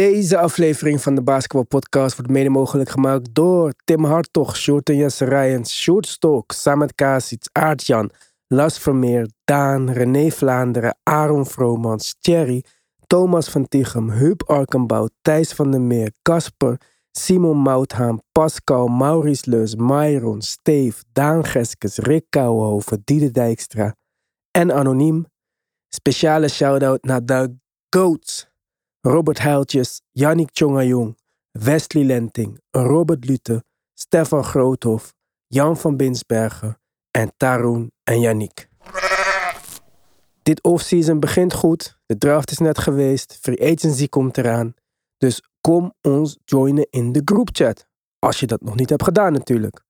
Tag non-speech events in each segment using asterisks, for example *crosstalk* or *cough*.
Deze aflevering van de Basketball Podcast wordt mede mogelijk gemaakt door Tim Hartog, Sjoerd en Jesse Rijens, Sjoerd Stok, Samet Kasic, Aartjan, Las Vermeer, Daan, René Vlaanderen, Aaron Vromans, Thierry, Thomas van Tichem, Huub Arkenbout, Thijs van der Meer, Casper, Simon Mouthaan, Pascal, Maurice Leus, Myron, Steve, Daan Geskes, Rick Kouwenhoven, Diede Dijkstra en Anoniem. Speciale shout-out naar de GOATs. Robert Heiltjes, Yannick Tjongajong, Wesley Lenting, Robert Lute, Stefan Groothof, Jan van Binsbergen en Tarun en Yannick. Dit offseason begint goed, de draft is net geweest, free agency komt eraan. Dus kom ons joinen in de groupchat. Als je dat nog niet hebt gedaan natuurlijk.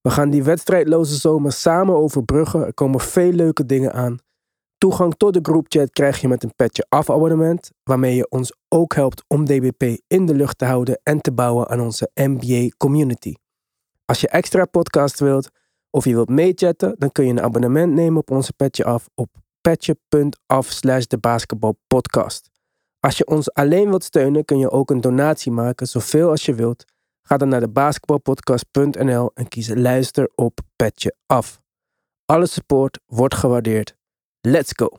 We gaan die wedstrijdloze zomer samen overbruggen. Er komen veel leuke dingen aan. Toegang tot de groupchat krijg je met een petje af abonnement, waarmee je ons ook helpt om DBP in de lucht te houden en te bouwen aan onze NBA community. Als je extra podcast wilt of je wilt meechatten, dan kun je een abonnement nemen op onze petje af op petje.af slash de basketbalpodcast. Als je ons alleen wilt steunen, kun je ook een donatie maken, zoveel als je wilt. Ga dan naar de basketbalpodcast.nl en kies luister op petje af. Alle support wordt gewaardeerd. Let's go.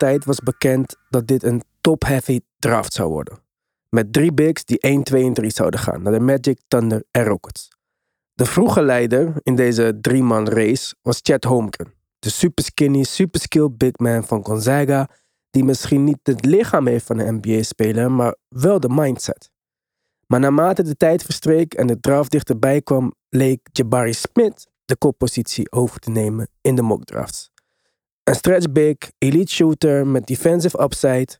Tijd was bekend dat dit een top-heavy draft zou worden. Met drie bigs die 1, 2 en 3 zouden gaan naar de Magic, Thunder en Rockets. De vroege leider in deze drie-man race was Chet Holmgren. De super skinny, super skilled big man van Gonzaga, die misschien niet het lichaam heeft van een NBA-speler, maar wel de mindset. Maar naarmate de tijd verstreek en de draft dichterbij kwam, leek Jabari Smith de koppositie over te nemen in de mock drafts. Een stretch big, elite shooter met defensive upside.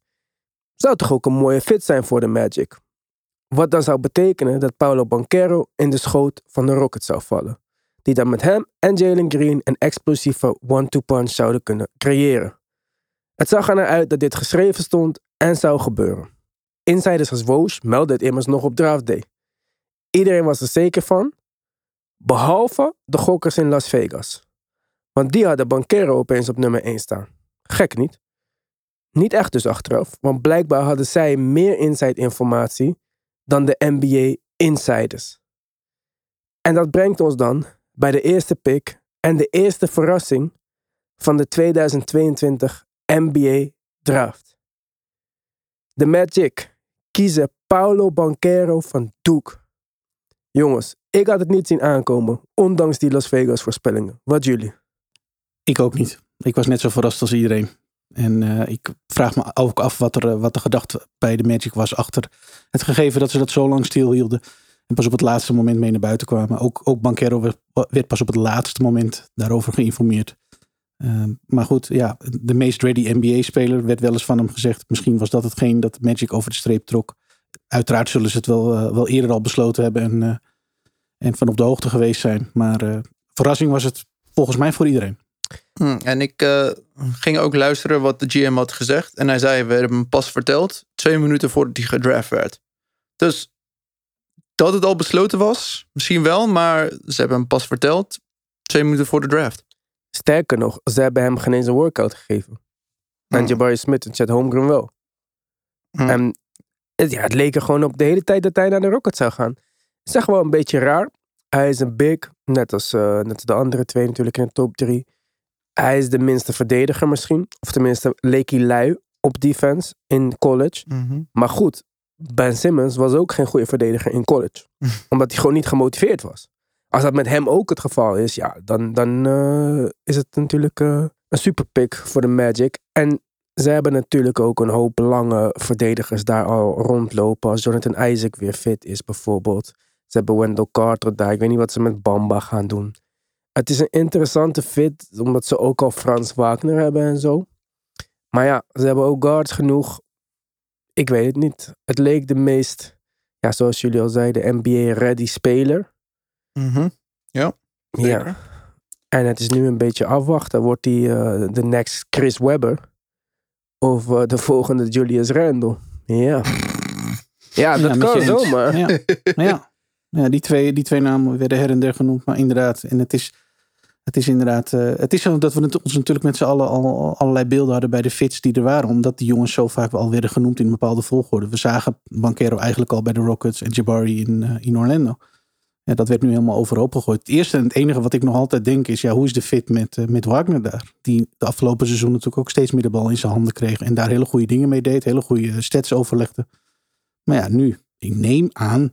Zou toch ook een mooie fit zijn voor de Magic? Wat dan zou betekenen dat Paulo Banquero in de schoot van de Rockets zou vallen. Die dan met hem en Jalen Green een explosieve one-two punch zouden kunnen creëren. Het zag er naar uit dat dit geschreven stond en zou gebeuren. Insiders als Woj meldden het immers nog op draft day. Iedereen was er zeker van, behalve de gokkers in Las Vegas. Want die hadden Banquero opeens op nummer 1 staan. Gek niet? Niet echt dus achteraf, want blijkbaar hadden zij meer inside informatie dan de NBA insiders. En dat brengt ons dan bij de eerste pick en de eerste verrassing van de 2022 NBA draft. De Magic kiezen Paulo Banquero van Duke. Jongens, ik had het niet zien aankomen, ondanks die Las Vegas voorspellingen. Wat jullie? Ik ook niet. Ik was net zo verrast als iedereen. En eh, ik vraag me ook af wat, er, eh, wat de gedachte bij de Magic was achter het gegeven dat ze dat zo lang stilhielden. En pas op het laatste moment mee naar buiten kwamen. Ook, ook Banquero werd, pas op het laatste moment daarover geïnformeerd. Uh, maar goed, ja, de meest ready NBA-speler werd wel eens van hem gezegd. Misschien was dat hetgeen dat Magic over de streep trok. Uiteraard zullen ze het wel, uh, wel eerder al besloten hebben en, en van op de hoogte geweest zijn. Maar verrassing was het volgens mij voor iedereen. Hm, en ik uh, ging ook luisteren wat de GM had gezegd. En hij zei, we hebben hem pas verteld, twee minuten voordat hij gedraft werd. Dus dat het al besloten was, misschien wel, maar ze hebben hem pas verteld, twee minuten voor de draft. Sterker nog, ze hebben hem geen eens een workout gegeven. En Hmm. Jabari Smith en Chet Holmgren wel. Hmm. En het- ja, het leek er gewoon op de hele tijd dat hij naar de Rockets zou gaan. Het is echt wel een beetje raar. Hij is een big, net als, eh, net als de andere twee natuurlijk in de top drie. Hij is de minste verdediger misschien. Of tenminste leek hij lui op defense in college. Maar goed, Ben Simmons was ook geen goede verdediger in college. *laughs* omdat hij gewoon niet gemotiveerd was. Als dat met hem ook het geval is, ja, dan, dan eh, is het natuurlijk eh, een superpick voor de Magic. En ze hebben natuurlijk ook een hoop lange verdedigers daar al rondlopen. Als Jonathan Isaac weer fit is bijvoorbeeld. Ze hebben Wendell Carter daar. Ik weet niet wat ze met Bamba gaan doen. Het is een interessante fit, omdat ze ook al Frans Wagner hebben en zo. Maar ja, ze hebben ook guards genoeg. ik weet het niet. Het leek de meest, ja, zoals jullie al zeiden, NBA-ready speler. Mhm. Ja. Zeker. En het is nu een beetje afwachten. Wordt hij eh, de next Chris Webber? Of eh, de volgende Julius Randle? Ja. Ja, dat Ja, kan zomaar. Ja, ja. ja die, twee, die twee namen werden her en der genoemd. Maar inderdaad, en het is, het is inderdaad... eh, het is zo dat we ons natuurlijk met z'n allen al, allerlei beelden hadden bij de fits die er waren. Omdat die jongens zo vaak al werden genoemd in een bepaalde volgorde. We zagen Banquero eigenlijk al bij de Rockets en Jabari in, eh, in Orlando. Ja, dat werd nu helemaal overhoop gegooid. Het eerste en het enige wat ik nog altijd denk is... Ja, hoe is de fit met, eh, met Wagner daar? Die de afgelopen seizoen natuurlijk ook steeds meer de bal in zijn handen kreeg. En daar hele goede dingen mee deed. Hele goede stats overlegde. Maar ja, nu, ik neem aan,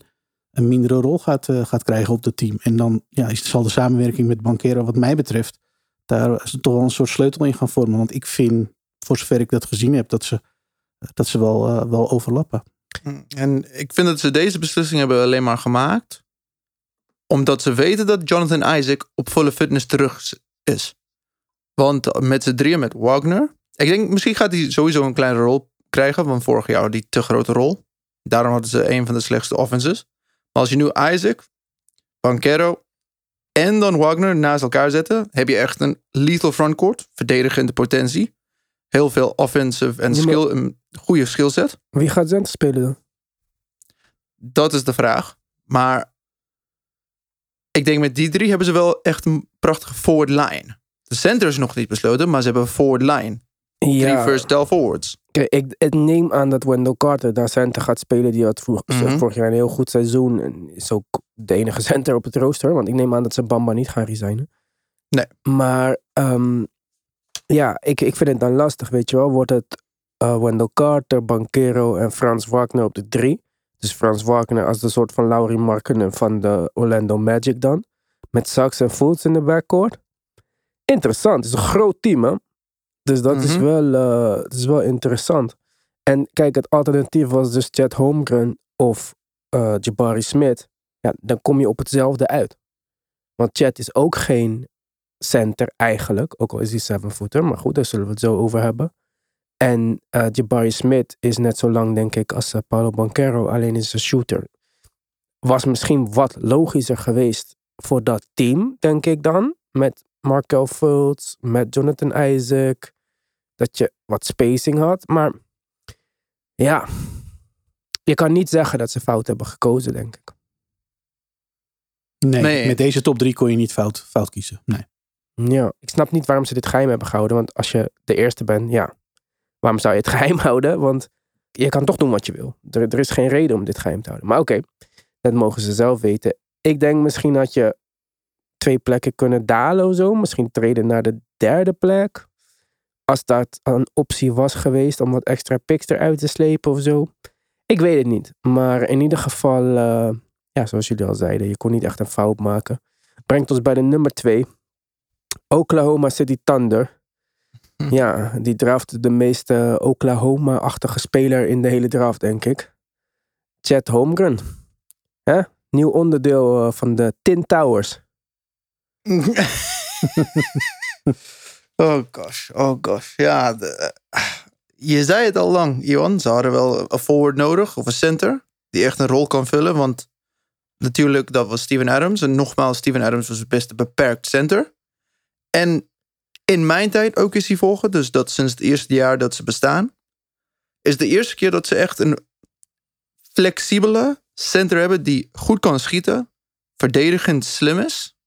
een mindere rol gaat, eh, gaat krijgen op dat team. En dan ja, zal de samenwerking met Banquero, wat mij betreft, daar toch wel een soort sleutel in gaan vormen. Want ik vind, voor zover ik dat gezien heb, dat ze, dat ze wel, eh, wel overlappen. En ik vind dat ze deze beslissing hebben alleen maar gemaakt. Omdat ze weten dat Jonathan Isaac op volle fitness terug is. Want met z'n drieën met Wagner. Ik denk misschien gaat hij sowieso een kleine rol krijgen. Want vorig jaar hij te grote rol. Daarom hadden ze een van de slechtste offenses. Maar als je nu Isaac, Banquero en dan Wagner naast elkaar zetten. Heb je echt een lethal frontcourt. Verdedigende potentie. Heel veel offensive en skill, een goede skillset. Wie gaat center spelen dan? Dat is de vraag. Maar ik denk met die drie hebben ze wel echt een prachtige forward line. De center is nog niet besloten, maar ze hebben een forward line. Drie Ja, versatile forwards. kijk, ik, ik neem aan dat Wendell Carter daar center gaat spelen. Die had vroeg, Mhm. vorig jaar een heel goed seizoen. En is ook de enige center op het rooster. Want ik neem aan dat ze Bamba niet gaan resignen. Nee. Maar ehm, ja, ik, ik vind het dan lastig, weet je wel. Wordt het eh, Wendell Carter, Banquero en Frans Wagner op de drie. Dus Frans Wagner als de soort van Laurie Markkinen van de Orlando Magic dan. Met Sachs en Fultz in de backcourt. Interessant. Het is een groot team, hè. Dus dat is, Mhm. wel, eh, het is wel interessant. En kijk, het alternatief was dus Chet Holmgren of eh, Jabari Smith. Ja, dan kom je op hetzelfde uit. Want Chet is ook geen center eigenlijk. Ook al is hij seven footer. Maar goed, daar zullen we het zo over hebben. En eh, Jabari Smith is net zo lang, denk ik, als eh, Paulo Banquero. Alleen is een shooter. Was misschien wat logischer geweest voor dat team, denk ik dan. Met Markel Fultz, met Jonathan Isaac. Dat je wat spacing had. Maar ja, je kan niet zeggen dat ze fout hebben gekozen, denk ik. Nee, Nee. met deze top drie kon je niet fout, fout kiezen. Nee. Ja, ik snap niet waarom ze dit geheim hebben gehouden. Want als je de eerste bent, ja, waarom zou je het *laughs* geheim houden? Want je kan toch doen wat je wil. Er, er is geen reden om dit geheim te houden. Maar oké, dat mogen ze zelf weten. Ik denk misschien had je twee plekken kunnen dalen of zo. Misschien treden naar de derde plek. Als dat een optie was geweest om wat extra picks eruit te slepen of zo. Ik weet het niet. Maar in ieder geval, eh, ja, zoals jullie al zeiden, je kon niet echt een fout maken. Brengt ons bij de nummer twee. Oklahoma City Thunder. Hm. Ja, die draft de meest eh, Oklahoma-achtige speler in de hele draft, denk ik. Chet Holmgren. Hè? Nieuw onderdeel eh, van de Tin Towers. *laughs* oh gosh, oh gosh. Ja, de- je zei het al lang, Iwan. Ze hadden wel een forward nodig of een center die echt een rol kan vullen. Want natuurlijk, dat was Steven Adams. En nogmaals, Steven Adams was het beste beperkt center. En in mijn tijd ook is hij volgen. Dus dat sinds het eerste jaar dat ze bestaan. Is de eerste keer dat ze echt een flexibele center hebben die goed kan schieten. Verdedigend slim is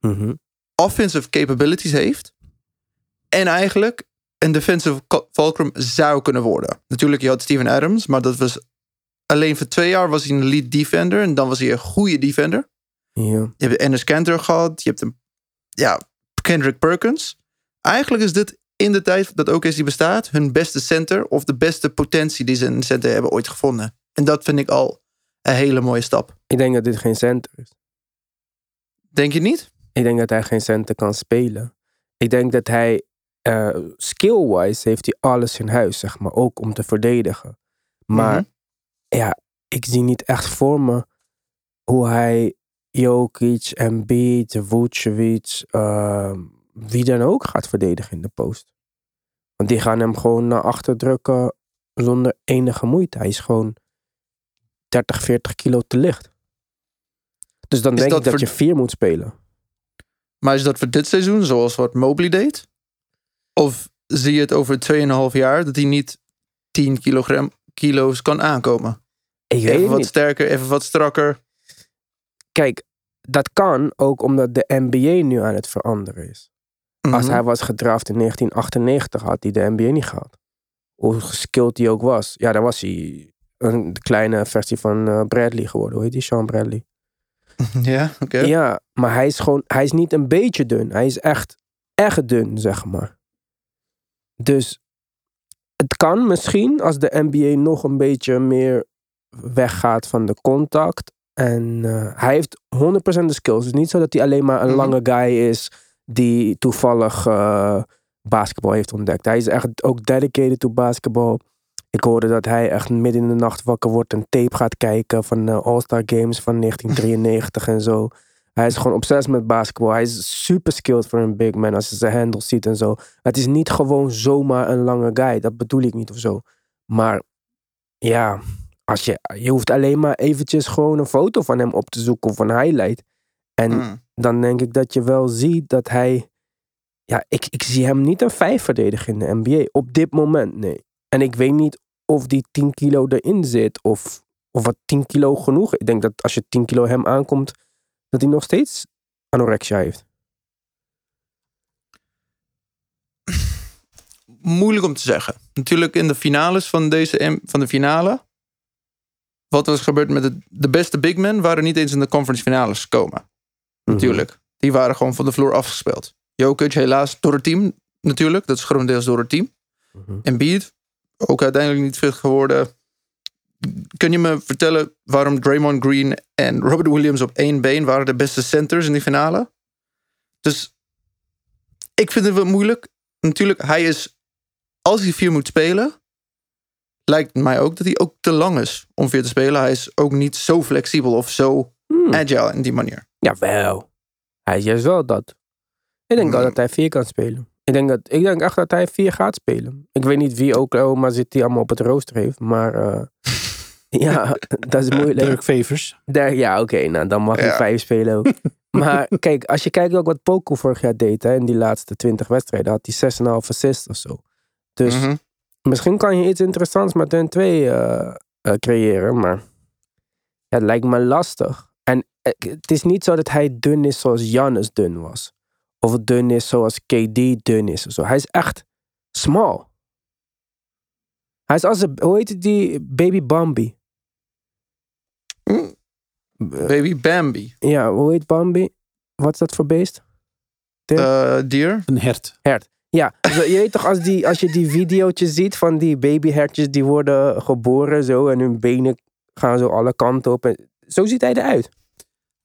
Mhm. offensive capabilities heeft. En eigenlijk een defensive fulcrum zou kunnen worden. Natuurlijk, je had Steven Adams, maar dat was alleen voor twee jaar was hij een lead defender. En dan was hij een goede defender. Ja. Je hebt Ennis Cantor gehad. Je hebt een, ja, Kendrick Perkins. Eigenlijk is dit in de tijd dat OKC bestaat hun beste center of de beste potentie die ze in center hebben ooit gevonden. En dat vind ik al een hele mooie stap. Ik denk dat dit geen center is. Denk je niet? Ik denk dat hij geen center kan spelen. Ik denk dat hij, eh, skill-wise, heeft hij alles in huis, zeg maar. Ook om te verdedigen. Maar Mhm. ja, ik zie niet echt voor me hoe hij Jokic, Embiid, Vucevic, ehm, wie dan ook gaat verdedigen in de post. Want die gaan hem gewoon naar achter drukken zonder enige moeite. Hij is gewoon 30, 40 kilo te licht. Dus dan Is denk dat ik dat je vier moet spelen. Maar is dat voor dit seizoen, zoals wat Mobley deed? Of zie je het over 2,5 jaar dat hij niet 10 kilogram, kilo's kan aankomen? Ik weet Even wat niet. sterker, even wat strakker. Kijk, dat kan ook omdat de NBA nu aan het veranderen is. Als Mhm. hij was gedraft in 1998, had hij de NBA niet gehad. Hoe geskilled hij ook was. Ja, dan was hij een kleine versie van eh, Bradley geworden. Hoe heet die? Sean Bradley. *laughs* Ja, oké. Ja, maar hij is gewoon, hij is niet een beetje dun. Hij is echt, echt dun, zeg maar. Dus het kan misschien als de NBA nog een beetje meer weggaat van de contact. En eh, hij heeft 100% de skills. Het is niet zo dat hij alleen maar een Mhm. lange guy is die toevallig eh, basketbal heeft ontdekt. Hij is echt ook dedicated to basketbal. Ik hoorde dat hij echt midden in de nacht wakker wordt en tape gaat kijken van de All-Star Games van *laughs* 1993 en zo. Hij is gewoon obsessief met basketbal. Hij is super skilled voor een big man als je zijn handles ziet en zo. Het is niet gewoon zomaar een lange guy. Dat bedoel ik niet of zo. Maar ja, als je, je hoeft alleen maar eventjes gewoon een foto van hem op te zoeken of een highlight. En Mm. dan denk ik dat je wel ziet dat hij. Ja, ik, ik zie hem niet een vijf verdedigen in de NBA. Op dit moment, nee. En ik weet niet of die 10 kilo erin zit. Of, of wat 10 kilo genoeg. Ik denk dat als je 10 kilo hem aankomt, dat hij nog steeds anorexia heeft. Moeilijk om te zeggen. Natuurlijk in de finales van deze van de finale. Wat was gebeurd met de, de beste big men waren niet eens in de conference finales gekomen. Natuurlijk. Die waren gewoon van de vloer afgespeeld. Jokic helaas door het team natuurlijk. Dat is grotendeels door het team. Mhm. Embiid ook uiteindelijk niet fit geworden. Kun je me vertellen waarom Draymond Green en Robert Williams op één been waren de beste centers in die finale? Dus ik vind het wel moeilijk. Natuurlijk, hij is, als hij vier moet spelen, lijkt mij ook dat hij ook te lang is om vier te spelen. Hij is ook niet zo flexibel of zo Hmm. agile in die manier. Jawel. Hij is juist wel dat. Ik denk Hmm. dat hij vier kan spelen. Ik denk, dat, ik denk echt dat hij vier gaat spelen. Ik weet niet wie Oklahoma zit die allemaal op het rooster heeft. Maar eh, *laughs* ja, dat is moeilijk. Derek Favors. Daar, ja, oké, nou dan mag hij Ja. vijf spelen ook. *laughs* maar kijk, als je kijkt ook wat Poku vorig jaar deed, hè, in die laatste 20 wedstrijden, had hij 6,5 assists of zo. Dus Mhm. misschien kan je iets interessants met hun twee eh, eh, creëren, maar ja, het lijkt me lastig. En eh, het is niet zo dat hij dun is zoals Giannis dun was. Of dun is zoals KD dun is of zo. Hij is echt small. Hij is als een, hoe heet het die, Baby Bambi. Eh, Baby Bambi. ja, hoe heet Bambi? Wat is dat voor beest? Eh dier. Een hert. Ja, zo, je weet toch als, die, als je die videootjes ziet van die babyhertjes die worden geboren zo en hun benen gaan zo alle kanten op. En, zo ziet hij eruit.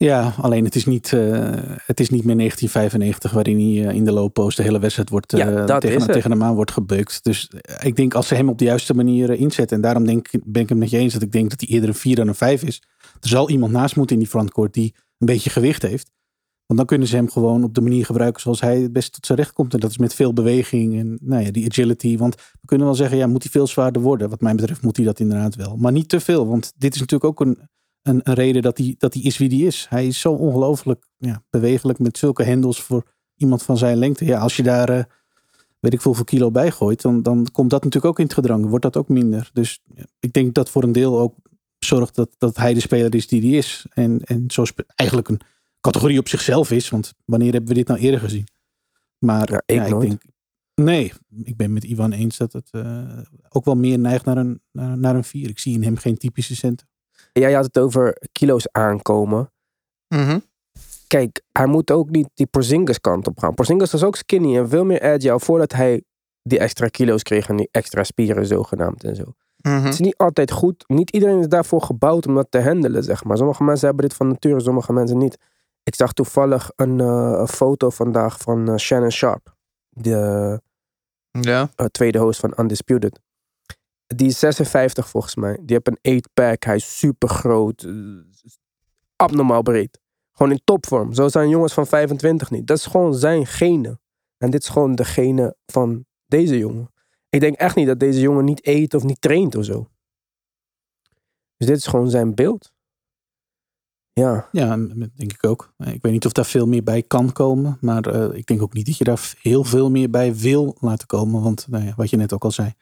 Ja, alleen het is niet, eh, het is niet meer 1995 waarin hij eh, in de low post de hele wedstrijd wordt, eh, Ja, tegen, tegen hem aan wordt gebeukt. Dus ik denk als ze hem op de juiste manier inzetten. En daarom denk, ik- ben ik het met je eens dat ik denk dat hij eerder een 4 dan een 5 is. Er zal iemand naast moeten in die frontcourt die een beetje gewicht heeft. Want dan kunnen ze hem gewoon op de manier gebruiken zoals hij het best tot zijn recht komt. En dat is met veel beweging en nou ja, die agility. Want we kunnen wel zeggen, ja, moet hij veel zwaarder worden? Wat mij betreft moet hij dat inderdaad wel. Maar niet te veel, want dit is natuurlijk ook een, een, een reden dat hij, dat hij is wie hij is. Hij is zo ongelooflijk ja, bewegelijk met zulke hendels voor iemand van zijn lengte. Ja, als je daar, eh, weet ik veel, hoeveel kilo bij gooit, dan, dan komt dat natuurlijk ook in het gedrang. Wordt dat ook minder. Dus ja, ik denk dat voor een deel ook zorgt dat, dat hij de speler is die hij is. En, en zo eigenlijk een categorie op zichzelf is. Want wanneer hebben we dit nou eerder gezien? Maar Ja, ik denk, nee, ik ben met Ivan eens dat het eh, ook wel meer neigt naar een, naar, naar een vier. Ik zie in hem geen typische Jij had het over kilo's aankomen. Mhm. Kijk, hij moet ook niet die Porzingis kant op gaan. Porzingis was ook skinny en veel meer agile voordat hij die extra kilo's kreeg en die extra spieren zogenaamd en zo. Mhm. Het is niet altijd goed. Niet iedereen is daarvoor gebouwd om dat te handelen, zeg maar. Sommige mensen hebben dit van nature, sommige mensen niet. Ik zag toevallig een, eh, een foto vandaag van eh, Shannon Sharp. De Ja. eh, tweede host van Undisputed. Die is 56 volgens mij. Die heeft een 8-pack. Hij is super groot. abnormaal breed. Gewoon in topvorm. Zo zijn jongens van 25 niet. Dat is gewoon zijn genen. En dit is gewoon de genen van deze jongen. Ik denk echt niet dat deze jongen niet eet of niet traint of zo. Dus dit is gewoon zijn beeld. Ja, Ja, denk ik ook. Ik weet niet of daar veel meer bij kan komen. Maar eh, ik denk ook niet dat je daar heel veel meer bij wil laten komen. Want nou ja, wat je net ook al zei.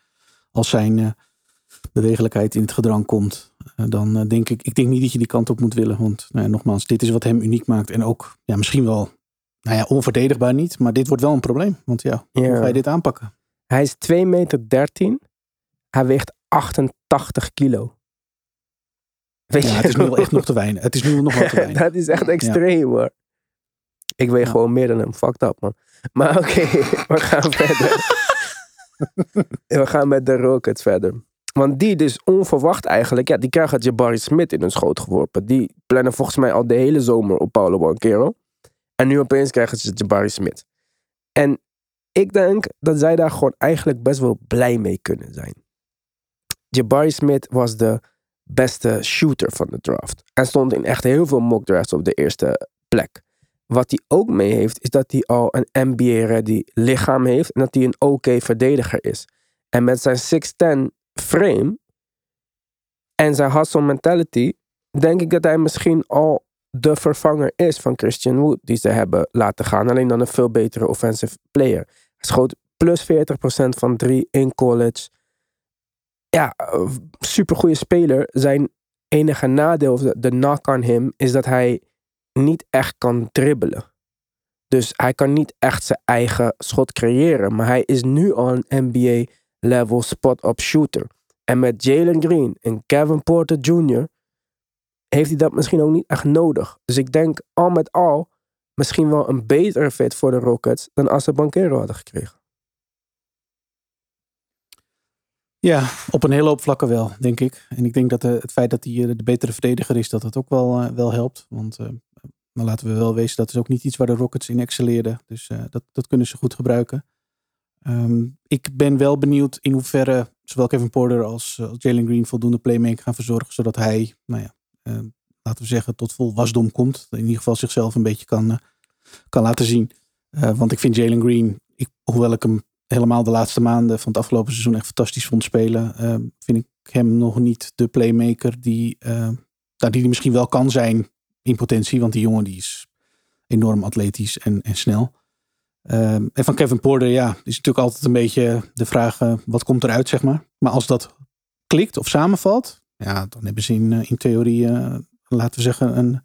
Als zijn eh, bewegelijkheid in het gedrang komt. eh, dan eh, denk ik, ik denk niet dat je die kant op moet willen. Want nou ja, nogmaals, dit is wat hem uniek maakt. En ook ja, misschien wel, nou ja, onverdedigbaar niet. Maar dit wordt wel een probleem. Want ja, hoe Ja. ga je dit aanpakken? hij is 2 meter 13. Hij weegt 88 kilo. Weet Ja, je het is nu wel echt nog te weinig. Het is nu nog wel te *laughs* weinig. dat is echt extreem hoor. Ik weeg gewoon meer dan hem. Fucked up man. Maar oké, *laughs* we gaan verder. We gaan met de Rockets verder. Want die dus onverwacht eigenlijk, ja, die krijgen Jabari Smith in hun schoot geworpen. Die plannen volgens mij al de hele zomer op Paulo Banquero. En nu opeens krijgen ze Jabari Smith. En ik denk dat zij daar gewoon eigenlijk best wel blij mee kunnen zijn. Jabari Smith was de beste shooter van de draft. En stond in echt heel veel mock drafts op de eerste plek. Wat hij ook mee heeft, is dat hij al een NBA-ready lichaam heeft. En dat hij een oké verdediger is. En met zijn 6'10 frame en zijn hustle mentality, denk ik dat hij misschien al de vervanger is van Christian Wood, die ze hebben laten gaan. Alleen dan een veel betere offensive player. Hij schoot plus 40% van drie in college. Ja, super goede speler. Zijn enige nadeel, de knock on him, is dat hij niet echt kan dribbelen. Dus hij kan niet echt zijn eigen schot creëren. Maar hij is nu al een NBA-level spot-up shooter. En met Jalen Green en Kevin Porter Jr. heeft hij dat misschien ook niet echt nodig. Dus ik denk al met al misschien wel een betere fit voor de Rockets dan als ze Banquero hadden gekregen. Ja, op een hele hoop vlakken wel, denk ik. En ik denk dat eh, het feit dat hij eh, de betere verdediger is, dat dat ook wel, eh, wel helpt. Want dan laten we wel wezen, dat is ook niet iets waar de Rockets in excelleerden. Dus eh, dat, dat kunnen ze goed gebruiken. Ehm, ik ben wel benieuwd in hoeverre zowel Kevin Porter als, eh, als Jalen Green voldoende playmaker gaan verzorgen. Zodat hij, nou ja, eh, laten we zeggen, tot vol wasdom komt. In ieder geval zichzelf een beetje kan, kan laten zien. Want ik vind Jalen Green, ik, hoewel ik hem helemaal de laatste maanden van het afgelopen seizoen echt fantastisch vond spelen, eh, vind ik hem nog niet de playmaker die, nou, die hij misschien wel kan zijn in potentie. Want die jongen die is enorm atletisch en, en snel. Ehm, en van Kevin Porter, ja, is natuurlijk altijd een beetje de vraag, eh, wat komt eruit, zeg maar. Maar als dat klikt of samenvalt, ja, dan hebben ze in, eh, in theorie, eh, laten we zeggen, een,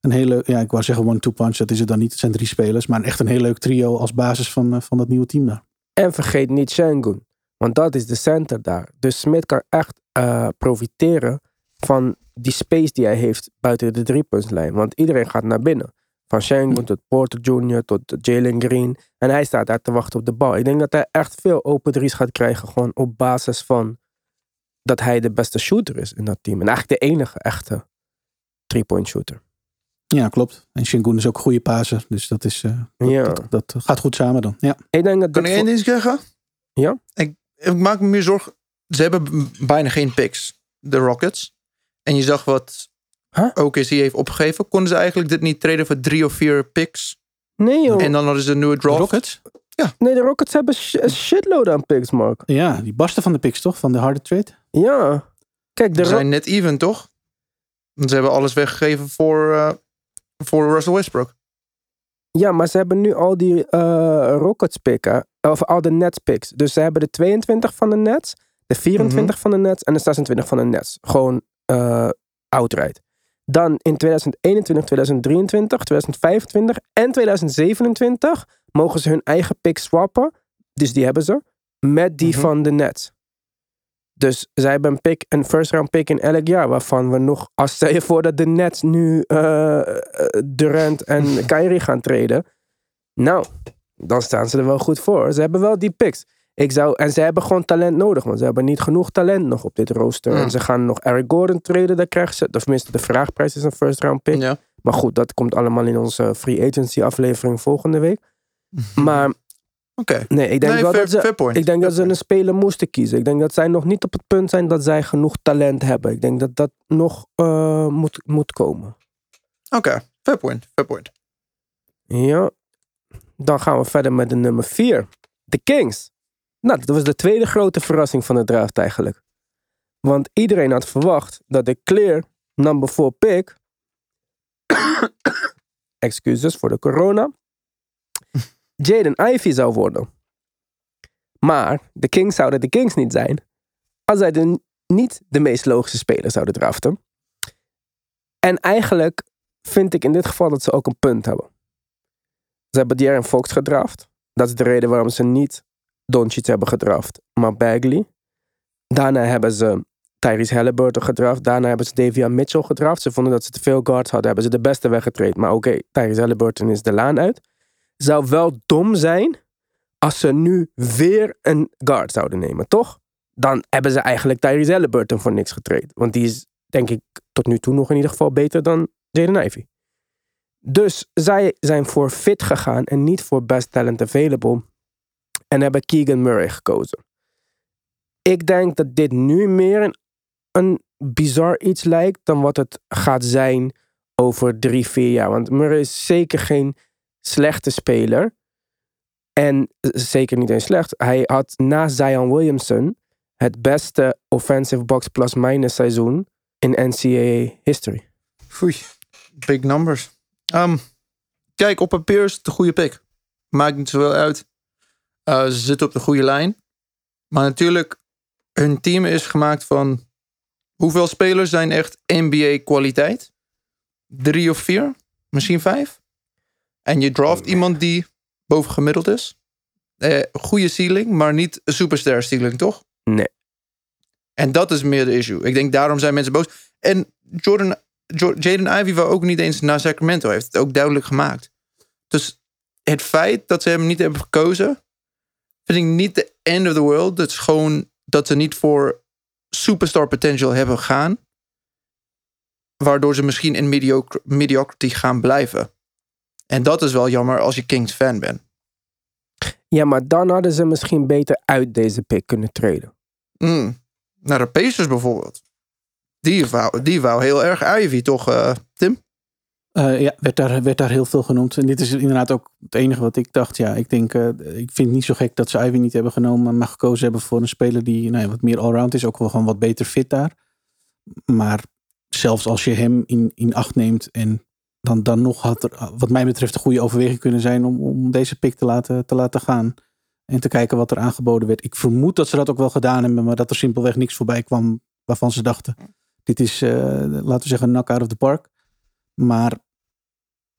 een hele, ja, ik wou zeggen one-two punch, dat is het dan niet. Het zijn drie spelers, maar echt een heel leuk trio als basis van, van dat nieuwe team daar. En vergeet niet Shengun. Want dat is de center daar. Dus Smith kan echt profiteren van die space die hij heeft buiten de driepuntslijn. Want iedereen gaat naar binnen. Van Shengun tot Porter Jr. tot Jalen Green. En hij staat daar te wachten op de bal. Ik denk dat hij echt veel open drie's gaat krijgen. Gewoon op basis van dat hij de beste shooter is in dat team. En eigenlijk de enige echte three-point shooter. Ja, klopt. En Shingun is ook een goede paser, dus dat, is, eh, dat, Ja. dat, dat gaat goed samen dan. Ja. Ik denk dat Kan ik één ding zeggen? Ja? Ik, ik maak me meer zorgen. Ze hebben bijna geen picks, de Rockets. En je zag wat Huh? OKC heeft opgegeven. Konden ze eigenlijk dit niet treden voor drie of vier picks? Nee joh. En dan hadden ze een nieuwe De draft. Rockets? Nee, de Rockets hebben een shitload aan picks, Mark. Ja, die barsten van de picks toch? Van de harde trade? Ja. Kijk, de Ze zijn net even, toch? Want Ze hebben alles weggegeven voor, eh, voor Russell Westbrook. Ja, maar ze hebben nu al die eh, Rockets picken. Of al de Nets picks. Dus ze hebben de 22 van de Nets. De 24 van de Nets. En de 26 van de Nets. Gewoon outright. Dan in 2021, 2023, 2025 en 2027 mogen ze hun eigen pick swappen. Dus die hebben ze. Met die Mhm. van de Nets. Dus zij hebben een pick, een first round pick in elk jaar. Waarvan we nog, als stel je voor dat de Nets nu eh, eh, Durant en *laughs* Kyrie gaan treden. Nou, dan staan ze er wel goed voor. Ze hebben wel die picks. Ik zou, en ze hebben gewoon talent nodig, want ze hebben niet genoeg talent nog op dit rooster. En ze gaan nog Eric Gordon treden, daar krijgen ze. Of tenminste, de vraagprijs is een first round pick. Ja. Maar goed, dat komt allemaal in onze free agency aflevering volgende week. *laughs* Maar nee, ik denk Nee, wel fair, dat ze, ik denk dat ze een speler moesten kiezen. Ik denk dat zij nog niet op het punt zijn dat zij genoeg talent hebben. Ik denk dat dat nog eh, moet, moet komen. Oké, fair point. Fair point. Ja. Dan gaan we verder met de nummer 4. De Kings. Nou, dat was de tweede grote verrassing van de draft eigenlijk. Want iedereen had verwacht dat de clear number 4 pick. *coughs* excuses voor de corona. *laughs* Jaden Ivy zou worden. Maar de Kings zouden de Kings niet zijn. Als zij de, niet de meest logische speler zouden draften. En eigenlijk vind ik in dit geval dat ze ook een punt hebben. Ze hebben De'Aaron Fox gedraft. Dat is de reden waarom ze niet Doncic hebben gedraft, maar Bagley. Daarna hebben ze Tyrese Halliburton gedraft. Daarna hebben ze Davian Mitchell gedraft. Ze vonden dat ze te veel guards hadden. Hebben ze de beste weggetraind. Maar oké, Tyrese Halliburton is de laan uit. Zou wel dom zijn als ze nu weer een guard zouden nemen, toch? Dan hebben ze eigenlijk Tyrese Halliburton voor niks getraind. Want die is, denk ik, tot nu toe nog in ieder geval beter dan Jaden Ivey. Dus zij zijn voor fit gegaan en niet voor best talent available. En hebben Keegan Murray gekozen. Ik denk dat dit nu meer een, een bizar iets lijkt dan wat het gaat zijn over drie, vier jaar. Want Murray is zeker geen slechte speler. En zeker niet eens slecht. Hij had na Zion Williamson het beste offensive box plus minus seizoen in NCAA history. Big numbers. Um, kijk, op papier is het een goede pick. Maakt niet zoveel uit. Uh, ze zitten op de goede lijn. Maar natuurlijk, hun team is gemaakt van... Hoeveel spelers zijn echt NBA-kwaliteit? Drie of vier? Misschien vijf? En je draft iemand die bovengemiddeld is? Eh, goede ceiling, maar niet een superstar ceiling, toch? Nee. En dat is meer de issue. Ik denk daarom zijn mensen boos. En Jordan, Jo- Jaden Ivey wou ook niet eens naar Sacramento. Heeft het ook duidelijk gemaakt. Dus het feit dat ze hem niet hebben gekozen, vind ik niet the end of the world. Het is gewoon dat ze niet voor superstar potential hebben gegaan. Waardoor ze misschien in mediocr- mediocrity gaan blijven. En dat is wel jammer als je Kings fan bent. Ja, maar dan hadden ze misschien beter uit deze pick kunnen treden. Mm. Naar de Pacers bijvoorbeeld. Die wou, die wou heel erg Ivy, toch, eh, Tim? Eh, ja, werd daar, werd daar heel veel genoemd. En dit is inderdaad ook het enige wat ik dacht. Ja, ik denk, eh, ik vind het niet zo gek dat ze Ivy niet hebben genomen, maar gekozen hebben voor een speler die nou ja, wat meer allround is. Ook wel gewoon wat beter fit daar. Maar zelfs als je hem in, in acht neemt en dan, dan nog had er, wat mij betreft, een goede overweging kunnen zijn om, om deze pick te laten, te laten gaan. En te kijken wat er aangeboden werd. Ik vermoed dat ze dat ook wel gedaan hebben, maar dat er simpelweg niks voorbij kwam waarvan ze dachten: dit is, eh, laten we zeggen, knock out of the park. Maar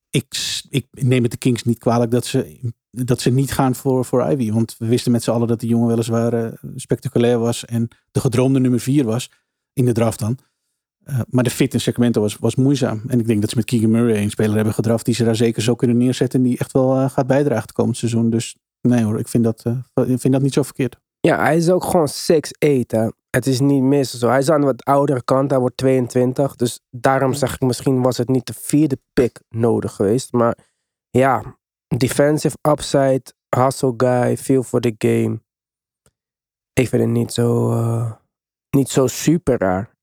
ik, ik neem het de Kings niet kwalijk dat ze, dat ze niet gaan voor, voor Ivy. Want we wisten met z'n allen dat die jongen weliswaar eh, spectaculair was. En de gedroomde nummer vier was. In de draft dan. Eh, maar de fit in Sacramento was, was moeizaam. En ik denk dat ze met Keegan Murray een speler hebben gedraft. Die ze daar zeker zo kunnen neerzetten. En die echt wel eh, gaat bijdragen het komend seizoen. Dus nee hoor, ik vind dat, vind dat niet zo verkeerd. Ja, hij is ook gewoon 6'8 hè. Het is niet mis zo. Hij is aan de wat oudere kant, hij wordt 22. Dus daarom zeg ik, misschien was het niet de vierde pick nodig geweest. Maar ja, defensive upside, hustle guy, feel for the game. Ik vind het niet zo, eh, niet zo super raar.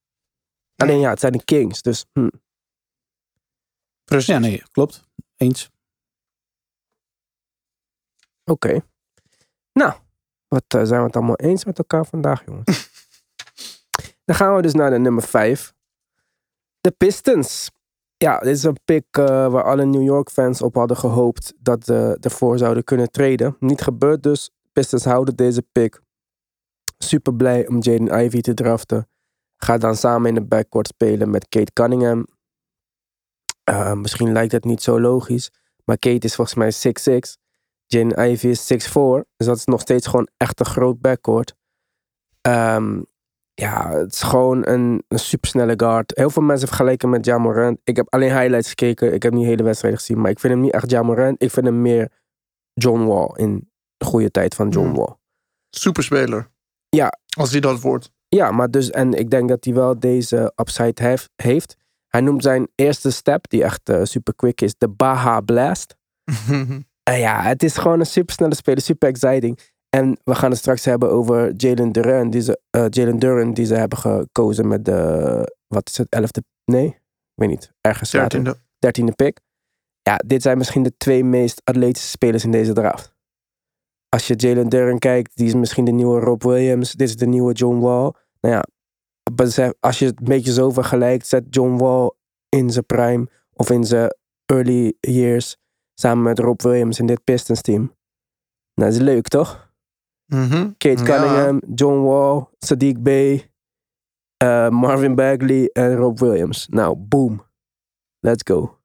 Alleen ja, het zijn de Kings, dus hm. Precies. Ja, nee, klopt. Eens. oké. Nou, wat eh, zijn we het allemaal eens met elkaar vandaag, jongens? *laughs* Dan gaan we dus naar de nummer 5. De Pistons. Ja, dit is een pick eh, waar alle New York fans op hadden gehoopt dat ze ervoor zouden kunnen treden. Niet gebeurd dus. Pistons houden deze pick. Super blij om Jaden Ivey te draften. Gaat dan samen in de backcourt spelen met Kate Cunningham. Eh, misschien lijkt het niet zo logisch. Maar Kate is volgens mij 6'6. Jaden Ivey is 6'4. Dus dat is nog steeds gewoon echt een groot backcourt. Ehm, ja, het is gewoon een, een supersnelle guard. Heel veel mensen vergelijken met Ja Morant. Ik heb alleen highlights gekeken. Ik heb niet de hele wedstrijd gezien. Maar ik vind hem niet echt Ja Morant. Ik vind hem meer John Wall in de goede tijd van John Hmm. Wall. Superspeler. Ja. Als hij dat wordt. Ja, maar dus, en ik denk dat hij wel deze upside hef- heeft. Hij noemt zijn eerste step, die echt eh, super quick is, de Baja Blast. *laughs* Eh, ja, het is gewoon een supersnelle speler, super exciting. En we gaan het straks hebben over Jalen Duran, die ze, eh, Jalen Duran, die ze hebben gekozen met de, wat is het, elfde, nee, ik weet niet, ergens. Dertiende. dertiende pick. Ja, dit zijn misschien de twee meest atletische spelers in deze draft. als je Jalen Duren kijkt, die is misschien de nieuwe Rob Williams. Dit is de nieuwe John Wall. Nou ja, als je het een beetje zo vergelijkt, zet John Wall in zijn prime of in zijn early years samen met Rob Williams in dit Pistons team. Nou, dat is leuk toch? Mhm. Kate Ja. Cunningham, John Wall, Sadiq Bey, eh, Marvin Bagley en Rob Williams. Nou, boom. Let's go.